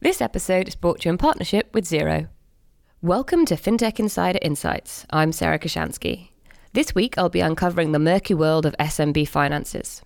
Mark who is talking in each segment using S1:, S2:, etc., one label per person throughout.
S1: This episode is brought to you in partnership with Xero. Welcome to FinTech Insider Insights. I'm Sarah Kocianski. This week I'll be uncovering the murky world of SMB finances.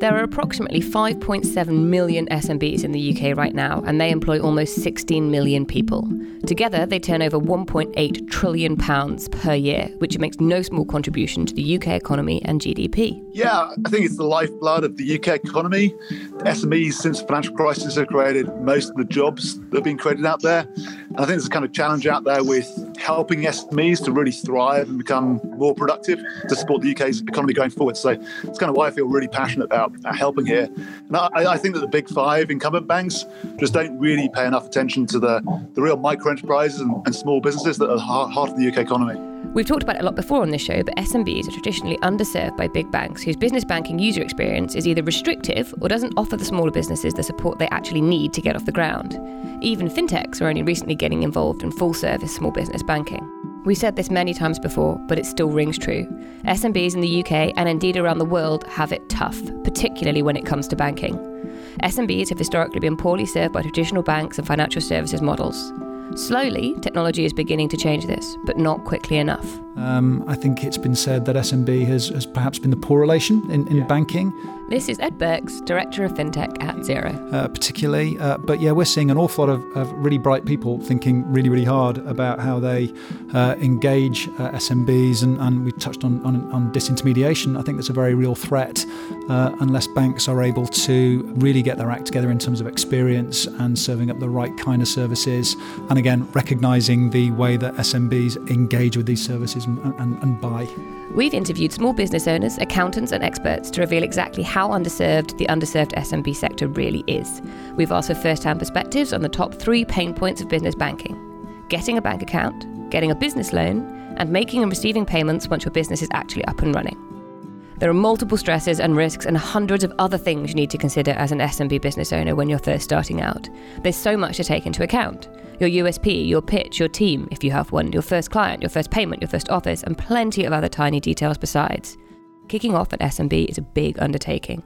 S1: There are approximately 5.7 million SMBs in the UK right now, and they employ almost 16 million people. Together, they turn over 1.8 trillion pounds per year, which makes no small contribution to the UK economy and GDP.
S2: Yeah, I think it's the lifeblood of the UK economy. SMEs, since the financial crisis, have created most of the jobs that have been created out there. And I think there's a kind of challenge out there with helping SMEs to really thrive and become more productive to support the UK's economy going forward. So it's kind of why I feel really passionate about helping here. And I, I think that the big five incumbent banks just don't really pay enough attention to the, the real micro enterprises and, and small businesses that are heart, heart of the UK economy.
S1: We've talked about it a lot before on this show, but SMBs are traditionally underserved by big banks whose business banking user experience is either restrictive or doesn't offer the smaller businesses the support they actually need to get off the ground. Even fintechs are only recently getting involved in full service small business banking. We've said this many times before, but it still rings true. SMBs in the UK and indeed around the world have it tough, particularly when it comes to banking. SMBs have historically been poorly served by traditional banks and financial services models. Slowly, technology is beginning to change this, but not quickly enough.
S3: Um, I think it's been said that SMB has, has perhaps been the poor relation in, in yeah. banking.
S1: This is Ed Burks, Director of FinTech at Xero.
S3: Uh, particularly, uh, but yeah, we're seeing an awful lot of, of, really bright people thinking really, really hard about how they uh, engage uh, SMBs, and, and we touched on, on, on, disintermediation. I think that's a very real threat uh, unless banks are able to really get their act together in terms of experience and serving up the right kind of services, and again, recognizing the way that SMBs engage with these services and, and, and buy.
S1: We've interviewed small business owners, accountants, and experts to reveal exactly how underserved the underserved SMB sector really is. We've for first hand perspectives on the top three pain points of business banking getting a bank account, getting a business loan, and making and receiving payments once your business is actually up and running. There are multiple stresses and risks and hundreds of other things you need to consider as an SMB business owner when you're first starting out. There's so much to take into account your USP, your pitch, your team, if you have one, your first client, your first payment, your first office, and plenty of other tiny details besides. Kicking off an SMB is a big undertaking.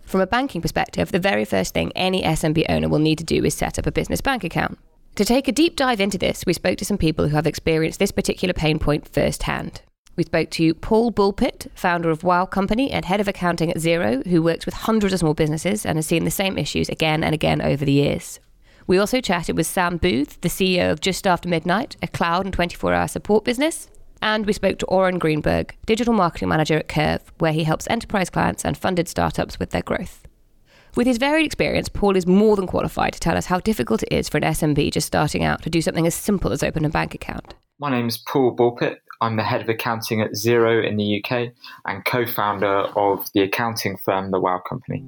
S1: From a banking perspective, the very first thing any SMB owner will need to do is set up a business bank account. To take a deep dive into this, we spoke to some people who have experienced this particular pain point firsthand. We spoke to Paul Bulpitt, founder of Wow Company and head of accounting at Xero, who works with hundreds of small businesses and has seen the same issues again and again over the years. We also chatted with Sam Booth, the CEO of Just After Midnight, a cloud and 24 hour support business. And we spoke to Oren Greenberg, digital marketing manager at Kurve, where he helps enterprise clients and funded startups with their growth. With his varied experience, Paul is more than qualified to tell us how difficult it is for an SMB just starting out to do something as simple as open a bank account.
S4: My name is Paul Bulpitt. I'm the head of accounting at Xero in the UK and co founder of the accounting firm The Wow Company.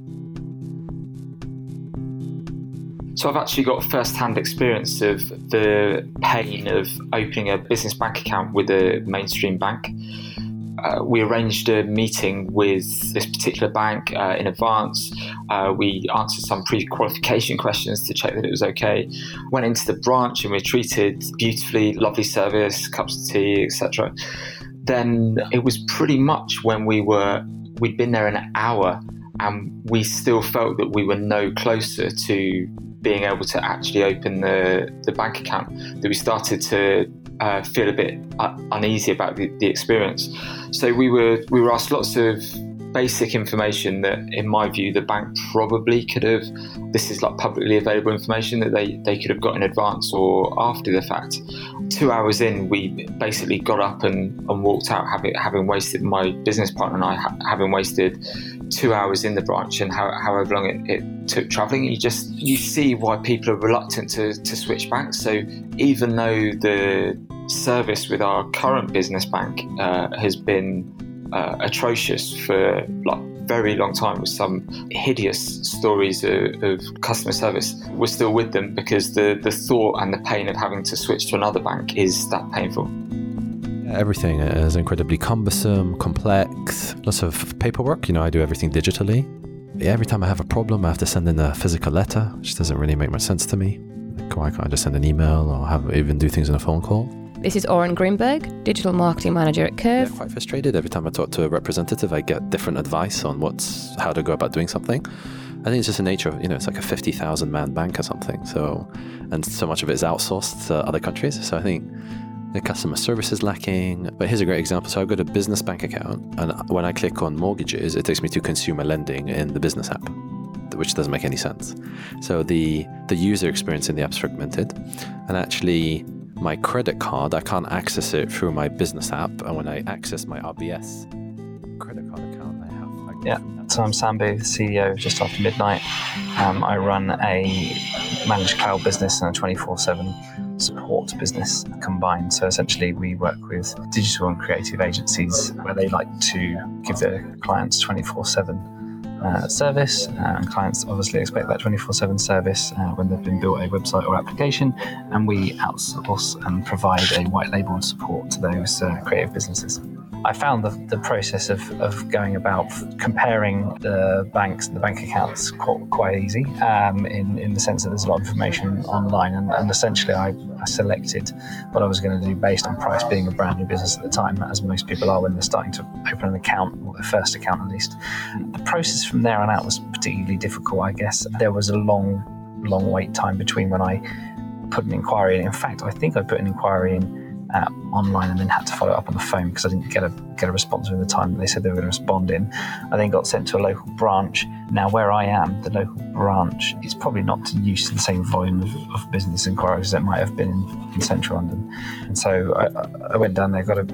S4: So I've actually got first-hand experience of the pain of opening a business bank account with a mainstream bank. Uh, we arranged a meeting with this particular bank uh, in advance. Uh, we answered some pre-qualification questions to check that it was okay. Went into the branch and we were treated beautifully, lovely service, cups of tea, etc. Then it was pretty much when we were we'd been there an hour and we still felt that we were no closer to being able to actually open the, the bank account that we started to uh, feel a bit uh, uneasy about the, the experience. So we were we were asked lots of basic information that, in my view, the bank probably could have. This is like publicly available information that they, they could have got in advance or after the fact. Two hours in, we basically got up and, and walked out, having, having wasted my business partner and I having wasted two hours in the branch and how, however long it, it took traveling. You just you see why people are reluctant to, to switch banks. So even though the service with our current business bank uh, has been uh, atrocious for like very long time with some hideous stories of, of, customer service. We're still with them because the, the thought and the pain of having to switch to another bank is that painful.
S5: Everything is incredibly cumbersome, complex, lots of paperwork. You know, I do everything digitally. Every time I have a problem, I have to send in a physical letter, which doesn't really make much sense to me. Like, why can't I just send an email or have even do things in a phone call?
S1: This is Oren Greenberg, digital marketing manager at Kurve.
S5: Yeah, quite frustrated every time I talk to a representative. I get different advice on what's how to go about doing something. I think it's just the nature of you know it's like a fifty thousand man bank or something. So, and so much of it is outsourced to other countries. So I think the customer service is lacking. But here's a great example. So I've got a business bank account, and when I click on mortgages, it takes me to consumer lending in the business app, which doesn't make any sense. So the the user experience in the app's fragmented, and actually my credit card, I can't access it through my business app, and when I access my RBS credit card account, I have. I
S6: yeah. So I'm Sam Booth, CEO just after midnight. Um, I run a managed cloud business and a 24 7 support business combined. So essentially, we work with digital and creative agencies where they like to give their clients 24 7 uh, service, uh, and clients obviously expect that 24 7 service uh, when they've been built a website or application. And we outsource and provide a white labeled support to those creative businesses. I found the, the process of, of going about comparing the banks and the bank accounts quite, quite easy um, in, in the sense that there's a lot of information online. And, and essentially, I, I, selected what I was going to do based on price being a brand new business at the time, as most people are when they're starting to open an account, or their first account at least. The process from there on out was particularly difficult, I guess. There was a long, long wait time between when I put an inquiry in. In fact, I think I put an inquiry in uh, online and then had to follow up on the phone because I didn't get a get a response within the time that they said they were going to respond in. I then got sent to a local branch. Now, where I am, the local branch is probably not used to the same volume of, of business inquiries that might have been in, in central London. And so I, I, went down there, got a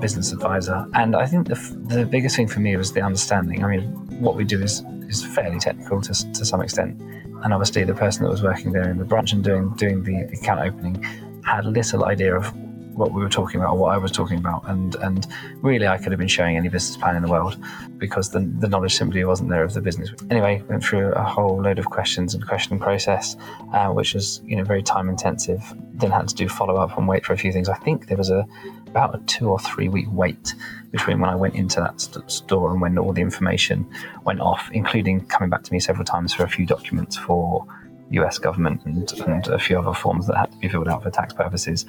S6: business advisor, and I think the, the biggest thing for me was the understanding. I mean, what we do is is fairly technical to, to some extent, and obviously the person that was working there in the branch and doing doing the account opening had little idea of what we were talking about or what I was talking about. And and really, I could have been showing any business plan in the world because the, the knowledge simply wasn't there of the business. Anyway, went through a whole load of questions and questioning process, uh, which was you know very time intensive. Then had to do follow up and wait for a few things. I think there was a about a two or three week wait between when I went into that st- store and when all the information went off, including coming back to me several times for a few documents for US government and, and a few other forms that had to be filled out for tax purposes.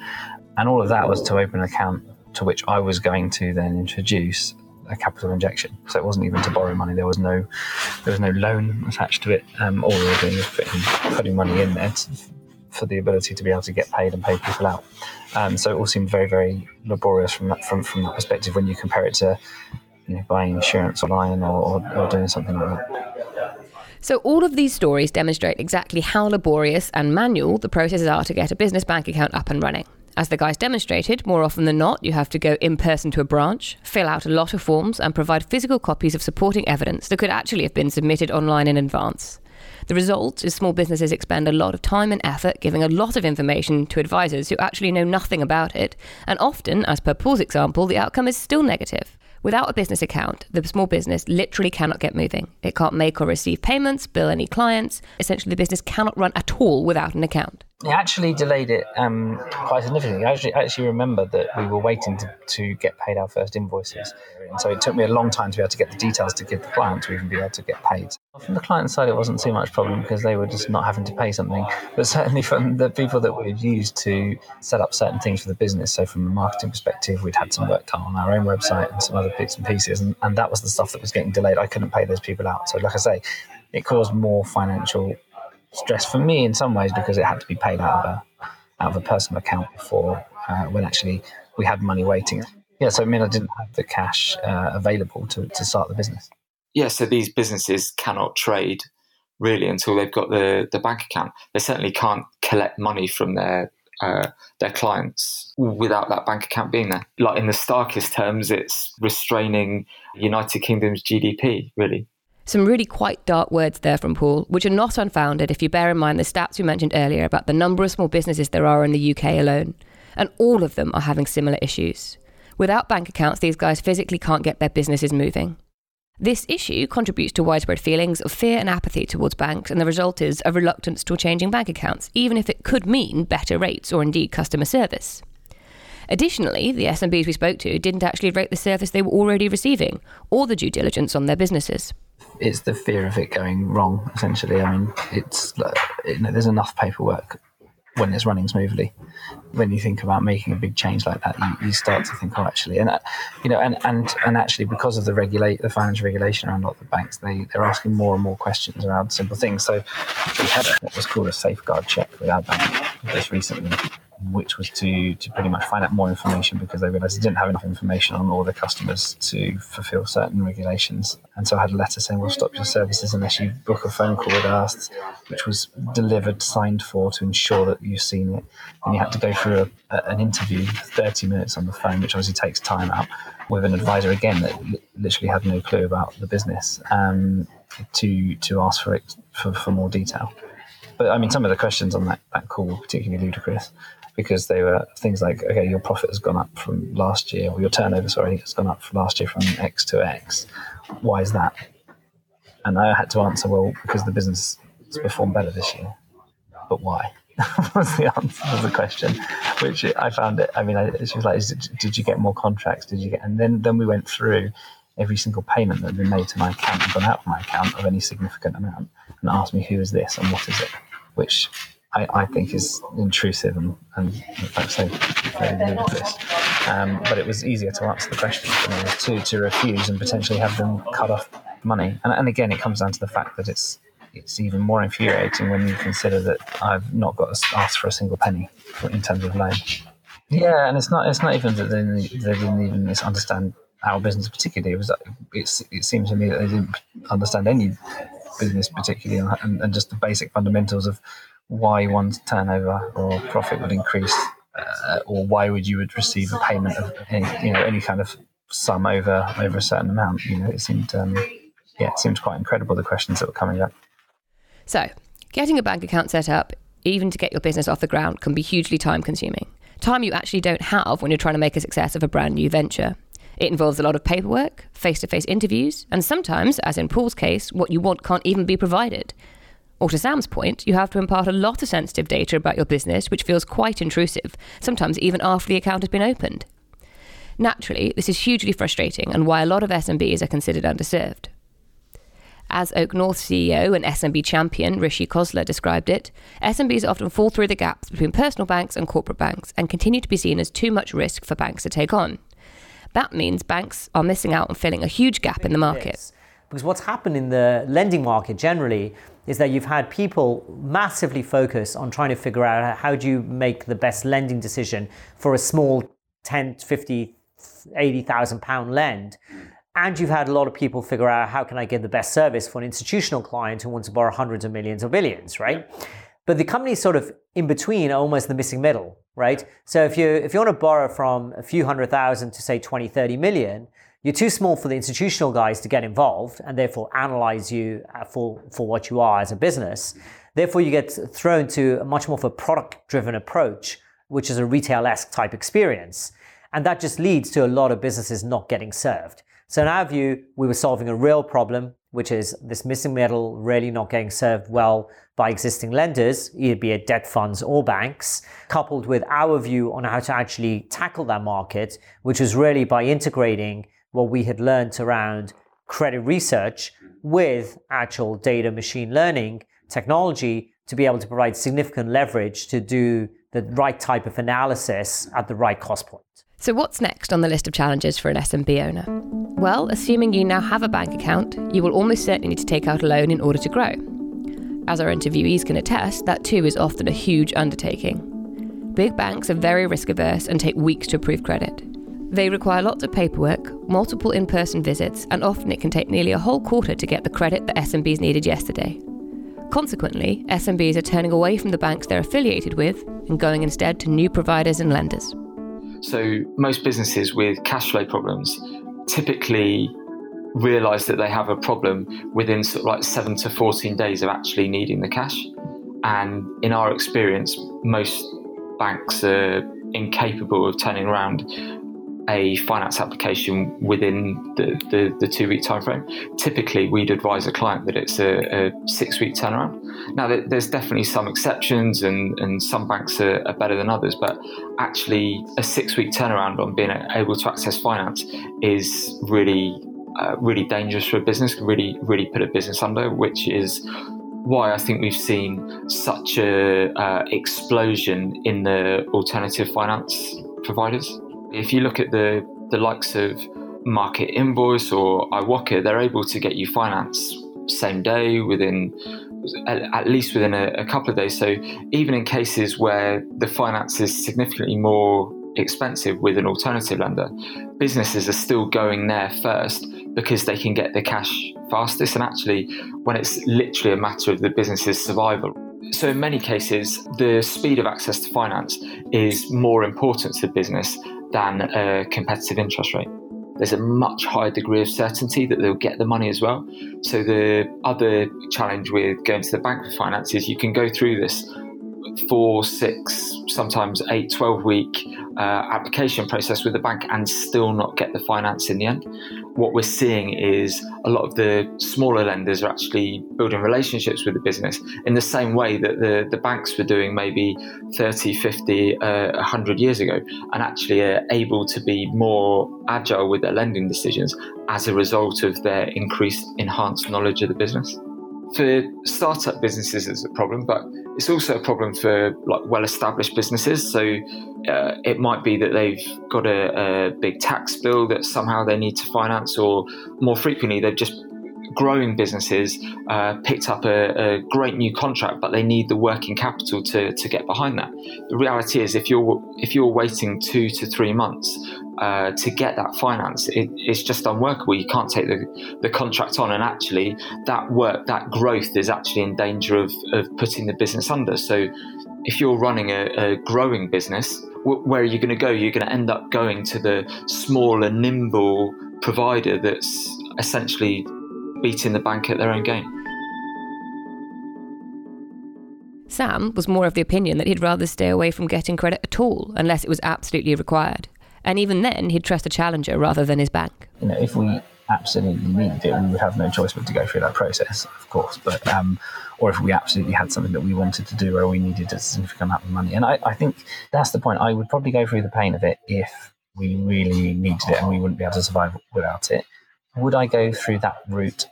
S6: And all of that was to open an account to which I was going to then introduce a capital injection. So it wasn't even to borrow money. There was no there was no loan attached to it. Um, all we were doing was putting, putting money in there to, for the ability to be able to get paid and pay people out. Um, so it all seemed very very laborious from that from from that perspective when you compare it to you know, buying insurance online or, or, or doing something like that.
S1: So, all of these stories demonstrate exactly how laborious and manual the processes are to get a business bank account up and running. As the guys demonstrated, more often than not, you have to go in person to a branch, fill out a lot of forms, and provide physical copies of supporting evidence that could actually have been submitted online in advance. The result is small businesses expend a lot of time and effort giving a lot of information to advisors who actually know nothing about it, and often, as per Paul's example, the outcome is still negative. Without a business account, the small business literally cannot get moving. It can't make or receive payments, bill any clients. Essentially, the business cannot run at all without an account.
S6: It actually delayed it um, quite significantly. I actually, I actually remember that we were waiting to, to get paid our first invoices. And so it took me a long time to be able to get the details to give the client to even be able to get paid. From the client side, it wasn't too much problem because they were just not having to pay something. But certainly from the people that we'd used to set up certain things for the business, so from a marketing perspective, we'd had some work done on our own website and some other bits and pieces, and, and that was the stuff that was getting delayed. I couldn't pay those people out. So, like I say, it caused more financial stress for me in some ways because it had to be paid out of a out of a personal account before uh, when actually we had money waiting. Yeah, so I mean, I didn't have the cash uh, available to, to start the business.
S4: Yeah, so these businesses cannot trade really until they've got the, the bank account. They certainly can't collect money from their uh, their clients without that bank account being there. Like in the starkest terms, it's restraining United Kingdom's GDP, really.
S1: Some really quite dark words there from Paul, which are not unfounded if you bear in mind the stats we mentioned earlier about the number of small businesses there are in the UK alone. And all of them are having similar issues. Without bank accounts, these guys physically can't get their businesses moving. This issue contributes to widespread feelings of fear and apathy towards banks, and the result is a reluctance to changing bank accounts, even if it could mean better rates or indeed customer service. Additionally, the SMBs we spoke to didn't actually rate the service they were already receiving or the due diligence on their businesses
S6: it's the fear of it going wrong. Essentially, I mean, it's you know, there's enough paperwork when it's running smoothly. When you think about making a big change like that, you, you start to think, oh, actually, and uh, you know, and and and actually, because of the regulate the financial regulation around of the banks, they they're asking more and more questions around simple things. So we had what was called a safeguard check with our bank just recently, which was to to pretty much find out more information because they realised they didn't have enough information on all the customers to fulfil certain regulations. And so I had a letter saying, "We'll stop your services unless you book a phone call with us," which was delivered, signed for, to ensure that you've seen it. And you had to go through a, a, an interview, thirty minutes on the phone, which obviously takes time out, with an advisor again that literally had no clue about the business, um, to to ask for it for, for more detail. But I mean, some of the questions on that, that call were particularly ludicrous because they were things like, okay, your profit has gone up from last year, or your turnover, sorry, has gone up from last year from X to X. Why is that? And I had to answer, well, because the business has performed better this year. But why? was the answer to the question, which I found it. I mean, I, she was like, "Did you get more contracts? Did you get?" And then then we went through every single payment that had been made to my account and gone out of my account of any significant amount, and asked me who is this and what is it, which I, I think is intrusive and, and like I say, very ludicrous. Um, but it was easier to answer the question than to, to refuse and potentially have them cut off money. And, and again, it comes down to the fact that it's it's even more infuriating when you consider that I've not got asked for a single penny in terms of loan. Yeah, and it's not it's not even that they, they didn't even understand our business particularly. It was it's, it seems to me that they didn't understand any business particularly and, and just the basic fundamentals of why one's turnover or profit would increase, uh, or why would you would receive a payment of any, you know any kind of sum over over a certain amount. You know, it seemed um, yeah, it seemed quite incredible the questions that were coming up.
S1: So, getting a bank account set up, even to get your business off the ground, can be hugely time consuming. Time you actually don't have when you're trying to make a success of a brand new venture. It involves a lot of paperwork, face to face interviews, and sometimes, as in Paul's case, what you want can't even be provided. Or to Sam's point, you have to impart a lot of sensitive data about your business, which feels quite intrusive, sometimes even after the account has been opened. Naturally, this is hugely frustrating and why a lot of SMBs are considered underserved. As OakNorth CEO and SMB champion Rishi Khosla described it, SMBs often fall through the gaps between personal banks and corporate banks and continue to be seen as too much risk for banks to take on. That means banks are missing out on filling a huge gap in the market.
S7: Because what's happened in the lending market generally is that you've had people massively focus on trying to figure out how do you make the best lending decision for a small 10, 50, 80,000 pound lend. And you've had a lot of people figure out how can I give the best service for an institutional client who wants to borrow hundreds of millions or billions, right? But the companies sort of in between are almost the missing middle, right? So if you if you want to borrow from a few hundred thousand to say 20, 30 million, you're too small for the institutional guys to get involved and therefore analyze you uh, for, for what you are as a business. Therefore, you get thrown to a much more of a product driven approach, which is a retail esque type experience. And that just leads to a lot of businesses not getting served. So, in our view, we were solving a real problem, which is this missing middle really not getting served well by existing lenders, either be it debt funds or banks, coupled with our view on how to actually tackle that market, which was really by integrating what we had learned around credit research with actual data machine learning technology to be able to provide significant leverage to do the right type of analysis at the right cost point.
S1: So, what's next on the list of challenges for an SMB owner? Well, assuming you now have a bank account, you will almost certainly need to take out a loan in order to grow. As our interviewees can attest, that too is often a huge undertaking. Big banks are very risk averse and take weeks to approve credit. They require lots of paperwork, multiple in person visits, and often it can take nearly a whole quarter to get the credit that SMBs needed yesterday. Consequently, SMBs are turning away from the banks they're affiliated with and going instead to new providers and lenders.
S4: So, most businesses with cash flow problems typically realize that they have a problem within sort of like 7 to 14 days of actually needing the cash. And in our experience, most banks are incapable of turning around a finance application within the, the, the two week time frame. Typically, we'd advise a client that it's a, a six week turnaround. Now, there's definitely some exceptions, and, and some banks are, are better than others, but actually, a six week turnaround on being able to access finance is really, uh, really dangerous for a business, really, really put a business under, which is why I think we've seen such a uh, explosion in the alternative finance providers. If you look at the the likes of Market Invoice or Iwoca, they're able to get you finance same day within at least within a, a couple of days. So even in cases where the finance is significantly more expensive with an alternative lender, businesses are still going there first because they can get the cash fastest. And actually, when it's literally a matter of the business's survival. So, in many cases, the speed of access to finance is more important to business than a competitive interest rate. There's a much higher degree of certainty that they'll get the money as well. So, the other challenge with going to the bank for finance is you can go through this four, six, sometimes eight, 12 week uh, application process with the bank and still not get the finance in the end. What we're seeing is a lot of the smaller lenders are actually building relationships with the business in the same way that the, the banks were doing maybe 30, 50, uh, 100 years ago, and actually are able to be more agile with their lending decisions as a result of their increased enhanced knowledge of the business for startup businesses it's a problem, but it's also a problem for like well-established businesses. So uh, it might be that they've got a, a, big tax bill that somehow they need to finance, or more frequently they've just growing businesses uh, picked up a, a, great new contract, but they need the working capital to, to get behind that. The reality is, if you're if you're waiting two to three months uh, to get that finance, it, it's just unworkable. You can't take the, the contract on, and actually, that work, that growth is actually in danger of, of putting the business under. So, if you're running a, a growing business, where are you going to go? You're going to end up going to the smaller, nimble provider that's essentially beating the bank at their own game.
S1: Sam was more of the opinion that he'd rather stay away from getting credit at all unless it was absolutely required. And even then, he'd trust a challenger rather than his bank.
S6: You know, if we absolutely needed it, we would have no choice but to go through that process, of course. But um, or if we absolutely had something that we wanted to do where we needed a significant amount of money, and I, I think that's the point. I would probably go through the pain of it if we really needed it and we wouldn't be able to survive without it. Would I go through that route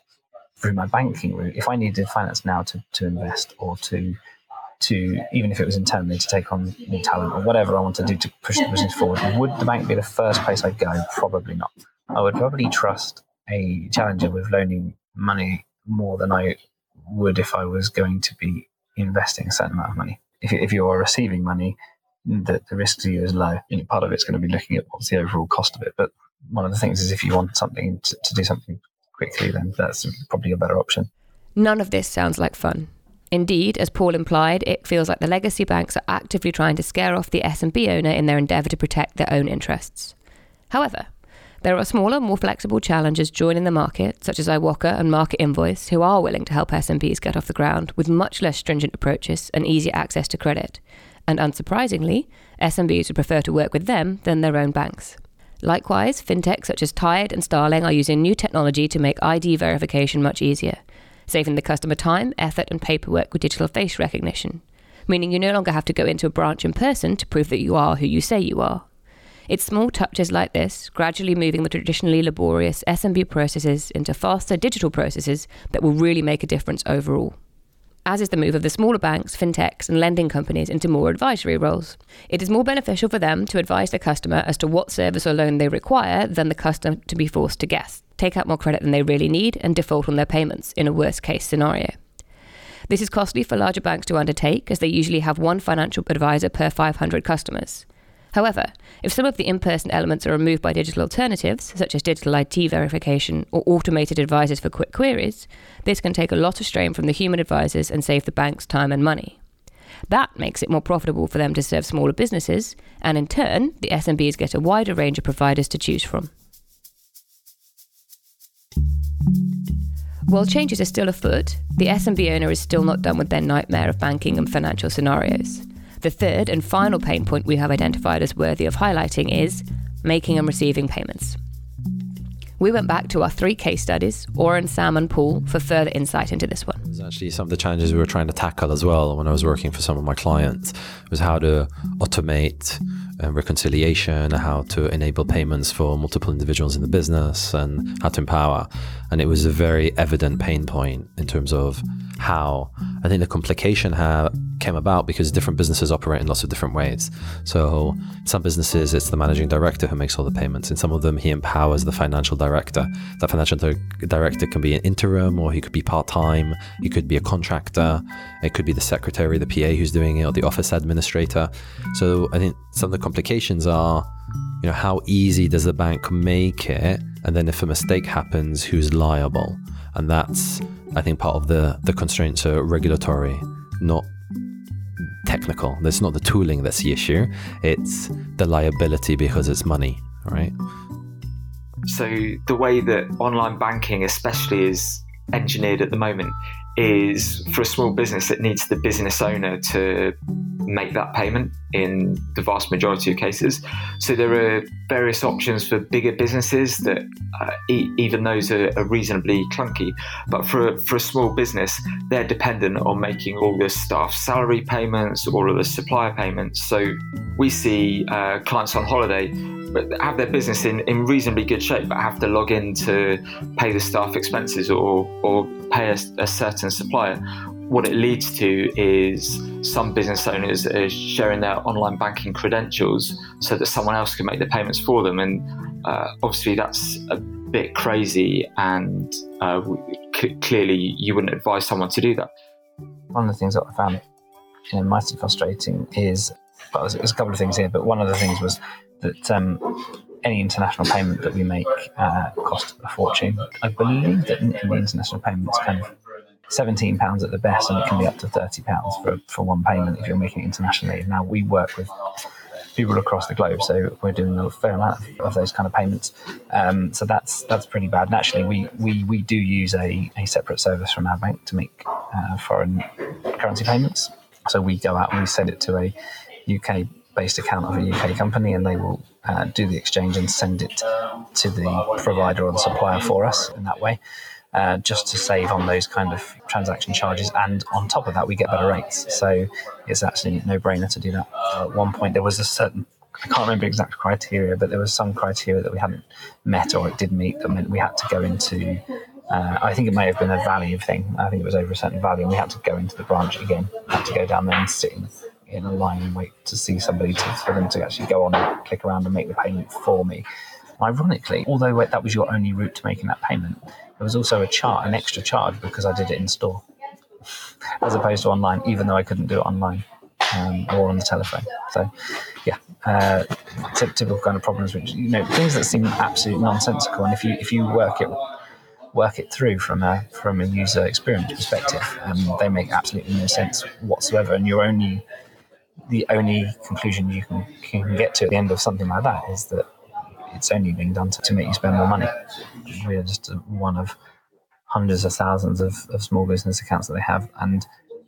S6: through my banking route, if I needed finance now to, to invest or to to even if it was internally to take on new talent or whatever I want to do to push the business forward, would the bank be the first place I'd go? Probably not. I would probably trust a challenger with loaning money more than I would if I was going to be investing a certain amount of money. If, if you're receiving money, the, the risk to you is low. You know, part of it's going to be looking at what's the overall cost of it. But one of the things is if you want something to, to do something quickly, then that's probably a better option.
S1: None of this sounds like fun. Indeed, as Paul implied, it feels like the legacy banks are actively trying to scare off the SMB owner in their endeavour to protect their own interests. However, there are smaller, more flexible challengers joining the market, such as Iwoca and Market Invoice, who are willing to help SMBs get off the ground with much less stringent approaches and easier access to credit. And unsurprisingly, SMBs would prefer to work with them than their own banks. Likewise, fintechs such as Tide and Starling are using new technology to make ID verification much easier, saving the customer time, effort, and paperwork with digital face recognition, meaning you no longer have to go into a branch in person to prove that you are who you say you are. It's small touches like this, gradually moving the traditionally laborious SMB processes into faster digital processes that will really make a difference overall as is the move of the smaller banks, fintechs, and lending companies into more advisory roles. It is more beneficial for them to advise the customer as to what service or loan they require than the customer to be forced to guess, take out more credit than they really need, and default on their payments in a worst case scenario. This is costly for larger banks to undertake, as they usually have one financial advisor per 500 customers. However, if some of the in person elements are removed by digital alternatives, such as digital ID verification or automated advisors for quick queries, this can take a lot of strain from the human advisors and save the banks time and money. That makes it more profitable for them to serve smaller businesses, and in turn, the SMBs get a wider range of providers to choose from. While changes are still afoot, the SMB owner is still not done with their nightmare of banking and financial scenarios. The third and final pain point we have identified as worthy of highlighting is making and receiving payments. We went back to our three case studies, Oren, Sam, and Paul, for further insight into this one.
S5: It's actually some of the challenges we were trying to tackle as well when I was working for some of my clients was how to automate uh, reconciliation, how to enable payments for multiple individuals in the business, and how to empower. And it was a very evident pain point in terms of how I think the complication ha- came about because different businesses operate in lots of different ways. So, some businesses, it's the managing director who makes all the payments. In some of them, he empowers the financial director. That financial di- director can be an interim or he could be part time, he could be a contractor, it could be the secretary, the PA who's doing it, or the office administrator. So, I think some of the complications are you know how easy does the bank make it? And then if a mistake happens who's liable? And that's i think part of the the constraints are regulatory not technical. It's not the tooling that's the issue. It's the liability because it's money right?
S4: So the way that online banking especially is engineered at the moment is for a small business that needs the business owner to make that payment in the vast majority of cases. So there are various options for bigger businesses that uh, e- even those are, are, reasonably clunky. But for, for a small business, they're dependent on making all the staff salary payments, all of the supplier payments. So we see uh, clients on holiday have their business in, in reasonably good shape, but have to log in to pay the staff expenses or, or pay a, a certain supplier what it leads to is some business owners are sharing their online banking credentials so that someone else can make the payments for them. And uh, obviously, that's a bit crazy, and uh, c- clearly, you wouldn't advise someone to do that.
S6: One of the things that I found you know, mightily frustrating is well, there's, a couple of things here, but one of the things was that um, any international payment that we make uh, cost a fortune. I believe that international payments kind of seventeen pounds at the best, and it can be up to thirty pounds for for one payment if you're making it internationally. Now we work with people across the globe, so we're doing a fair amount of those kind of payments. Um, so that's that's pretty bad. And actually, we we, we do use a, a separate service from our bank to make uh, foreign currency payments. So we go out and we send it to a UK based account of a UK company, and they will uh, do the exchange and send it to the provider or the supplier for us in that way uh, just to save on those kind of transaction charges. And on top of that, we get better rates. So it's actually no brainer to do that. At one point, there was a certain I can't remember exact criteria, but there was some criteria that we hadn't met or it did meet that meant we had to go into. Uh, I think it may have been a value thing. I think it was over a certain value, and we had to go into the branch again. had to go down there and sit in, in a line and wait to see somebody to, for them to actually go on and click around and make the payment for me. Ironically, although that was your only route to making that payment, there was also a chart, an extra charge because I did it in store, as opposed to online, even though I couldn't do it online um, or on the telephone. So, yeah, uh, typical kind of problems, which you know, things that seem absolutely nonsensical, and if you if you work it work it through from a from a user experience perspective, um, they make absolutely no sense whatsoever, and you're only the only conclusion you can, can get to at the end of something like that is that it's only being done to, to make you spend more money. We're just one of hundreds of thousands of, of small business accounts that they have. And,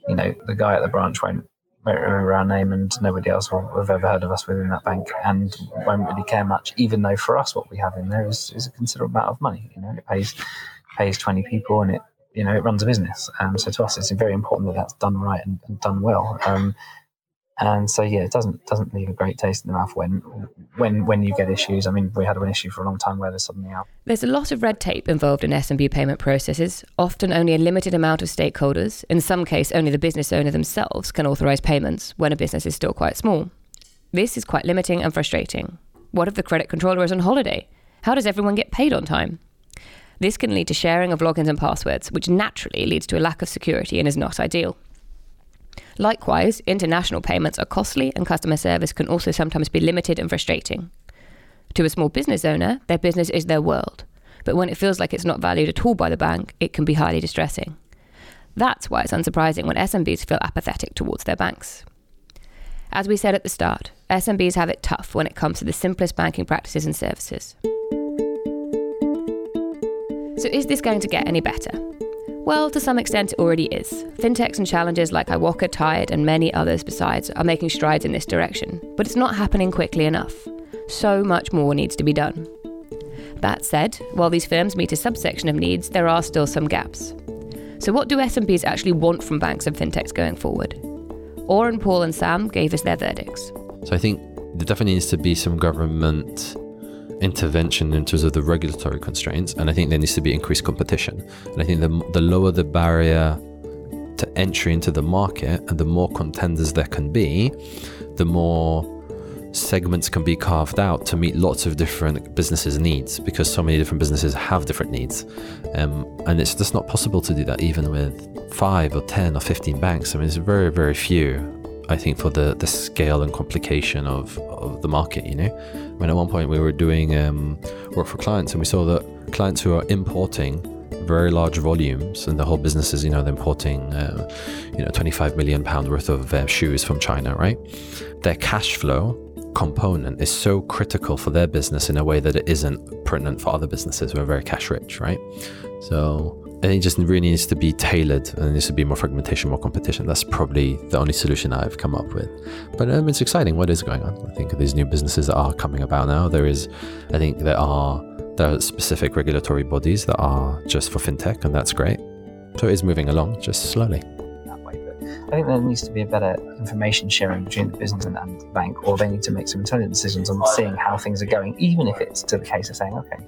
S6: you know, the guy at the branch won't, won't remember our name and nobody else will have ever heard of us within that bank and won't really care much, even though for us what we have in there is, is a considerable amount of money. You know, it pays pays 20 people and it you know it runs a business um, so to us it's very important that that's done right and, and done well um, and so yeah, it doesn't doesn't leave a great taste in the mouth when when when you get issues. I mean, we had an issue for a long time where there's suddenly out.
S1: There's a lot of red tape involved in SMB payment processes. Often, only a limited amount of stakeholders, in some case, only the business owner themselves, can authorise payments when a business is still quite small. This is quite limiting and frustrating. What if the credit controller is on holiday? How does everyone get paid on time? This can lead to sharing of logins and passwords, which naturally leads to a lack of security and is not ideal. Likewise, international payments are costly and customer service can also sometimes be limited and frustrating. To a small business owner, their business is their world, but when it feels like it's not valued at all by the bank, it can be highly distressing. That's why it's unsurprising when SMBs feel apathetic towards their banks. As we said at the start, SMBs have it tough when it comes to the simplest banking practices and services. So, is this going to get any better? Well, to some extent, it already is. Fintechs and challenges like Iwoca, Tide, and many others besides are making strides in this direction, but it's not happening quickly enough. So much more needs to be done. That said, while these firms meet a subsection of needs, there are still some gaps. So, what do SMBs actually want from banks and fintechs going forward? Oren, Paul, and Sam gave us their verdicts.
S5: So, I think there definitely needs to be some government intervention in terms of the regulatory constraints, and I think there needs to be increased competition. And I think the, the lower the barrier to entry into the market and the more contenders there can be, the more segments can be carved out to meet lots of different businesses' needs because so many different businesses have different needs. Um, and it's just not possible to do that even with five or 10 or 15 banks. I mean, it's very, very few. I think for the, the scale and complication of, of the market, you know. I mean, at one point we were doing um, work for clients and we saw that clients who are importing very large volumes, and the whole business is, you know, they're importing, uh, you know, 25 million pound worth of uh, shoes from China, right? Their cash flow component is so critical for their business in a way that it isn't pertinent for other businesses who are very cash rich, right? So Think it just really needs to be tailored and there needs to be more fragmentation, more competition. That's probably the only solution I've come up with. But um, it's exciting what is going on. I think these new businesses are coming about now, there is, I think there are there are specific regulatory bodies that are just for fintech, and that's great. So it is moving along, just slowly.
S6: I think there needs to be a better information sharing between the business and, the bank, or they need to make some intelligent decisions on seeing how things are going, even if it's to the case of saying, okay,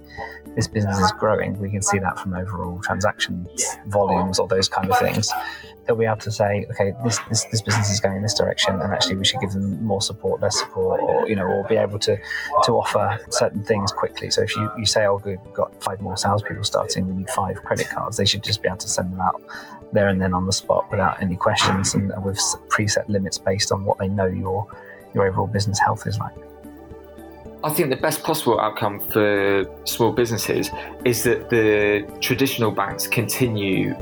S6: this business is growing. We can see that from overall transactions volumes or those kind of things. They'll be able to say, okay, this, this, this business is going in this direction, and actually we should give them more support, less support, or you know, or be able to to offer certain things quickly. So if you, you say, oh, good, we've got five more salespeople starting, we need five credit cards, they should just be able to send them out there and then on the spot without any questions and with preset limits based on what they know your your overall business health is like.
S4: I think the best possible outcome for small businesses is that the traditional banks continue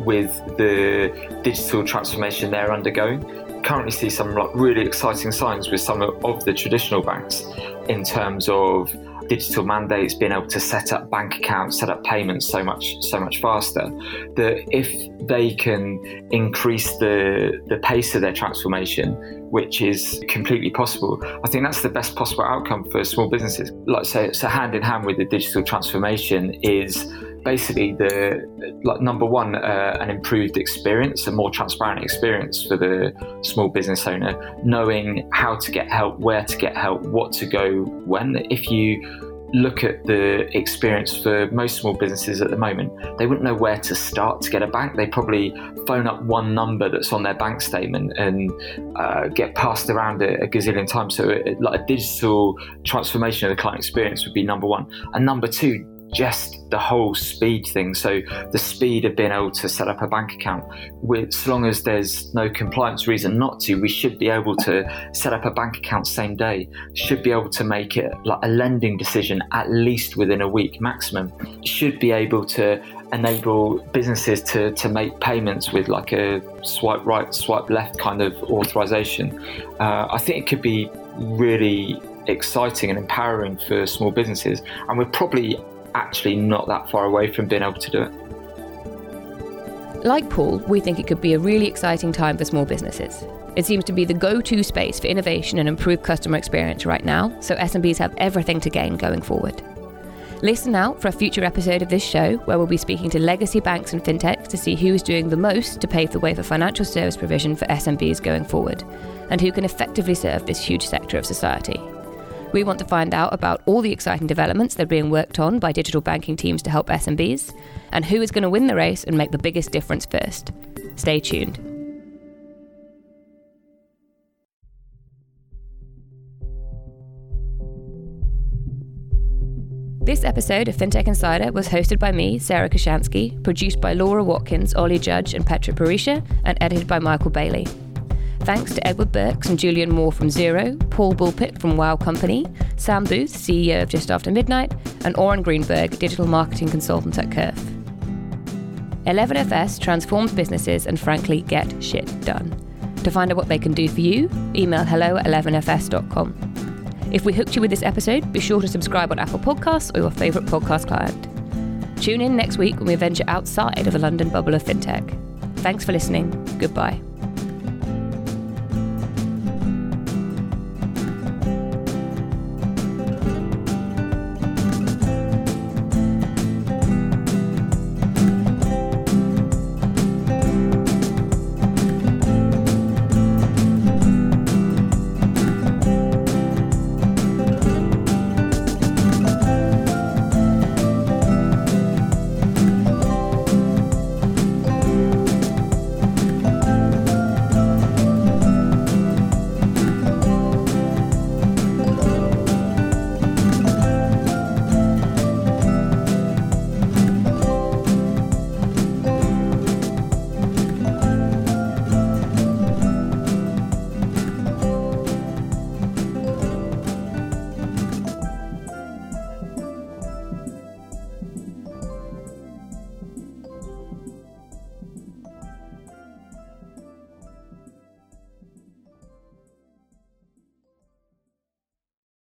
S4: with the digital transformation they're undergoing. Currently, see some like really exciting signs with some of the traditional banks in terms of digital mandates, being able to set up bank accounts, set up payments so much so much faster. That if they can increase the the pace of their transformation, which is completely possible, I think that's the best possible outcome for small businesses. Like so hand in hand with the digital transformation is basically the like number one uh, an improved experience a more transparent experience for the small business owner knowing how to get help where to get help what to go when. If you look at the experience for most small businesses at the moment they wouldn't know where to start to get a bank. They probably phone up one number that's on their bank statement and uh, get passed around a, a gazillion times. So it, like a digital transformation of the client experience would be number one. And number two just the whole speed thing. So the speed of being able to set up a bank account, with, as long as there's no compliance reason not to, we should be able to set up a bank account same day. Should be able to make it like a lending decision at least within a week maximum. Should be able to enable businesses to, to make payments with like a swipe right, swipe left kind of authorization. Uh, I think it could be really exciting and empowering for small businesses. And we're probably actually not that far away from being able to do it.
S1: Like Paul, we think it could be a really exciting time for small businesses. It seems to be the go-to space for innovation and improved customer experience right now, so SMBs have everything to gain going forward. Listen out for a future episode of this show where we'll be speaking to legacy banks and fintechs to see who is doing the most to pave the way for financial service provision for SMBs going forward, and who can effectively serve this huge sector of society. We want to find out about all the exciting developments that are being worked on by digital banking teams to help SMBs, and who is going to win the race and make the biggest difference first. Stay tuned. This episode of FinTech Insider was hosted by me, Sarah Kocianski, produced by Laura Watkins, Ollie Judge, and Petra Parisha, and edited by Michael Bailey. Thanks to Edward Burks and Julian Moore from Xero, Paul Bulpitt from Wow Company, Sam Booth, CEO of Just After Midnight, and Oren Greenberg, digital marketing consultant at Kurve. 11FS transforms businesses and frankly get shit done. To find out what they can do for you, email hello at 11fs.com. If we hooked you with this episode, be sure to subscribe on Apple Podcasts or your favourite podcast client. Tune in next week when we venture outside of the London bubble of fintech. Thanks for listening. Goodbye.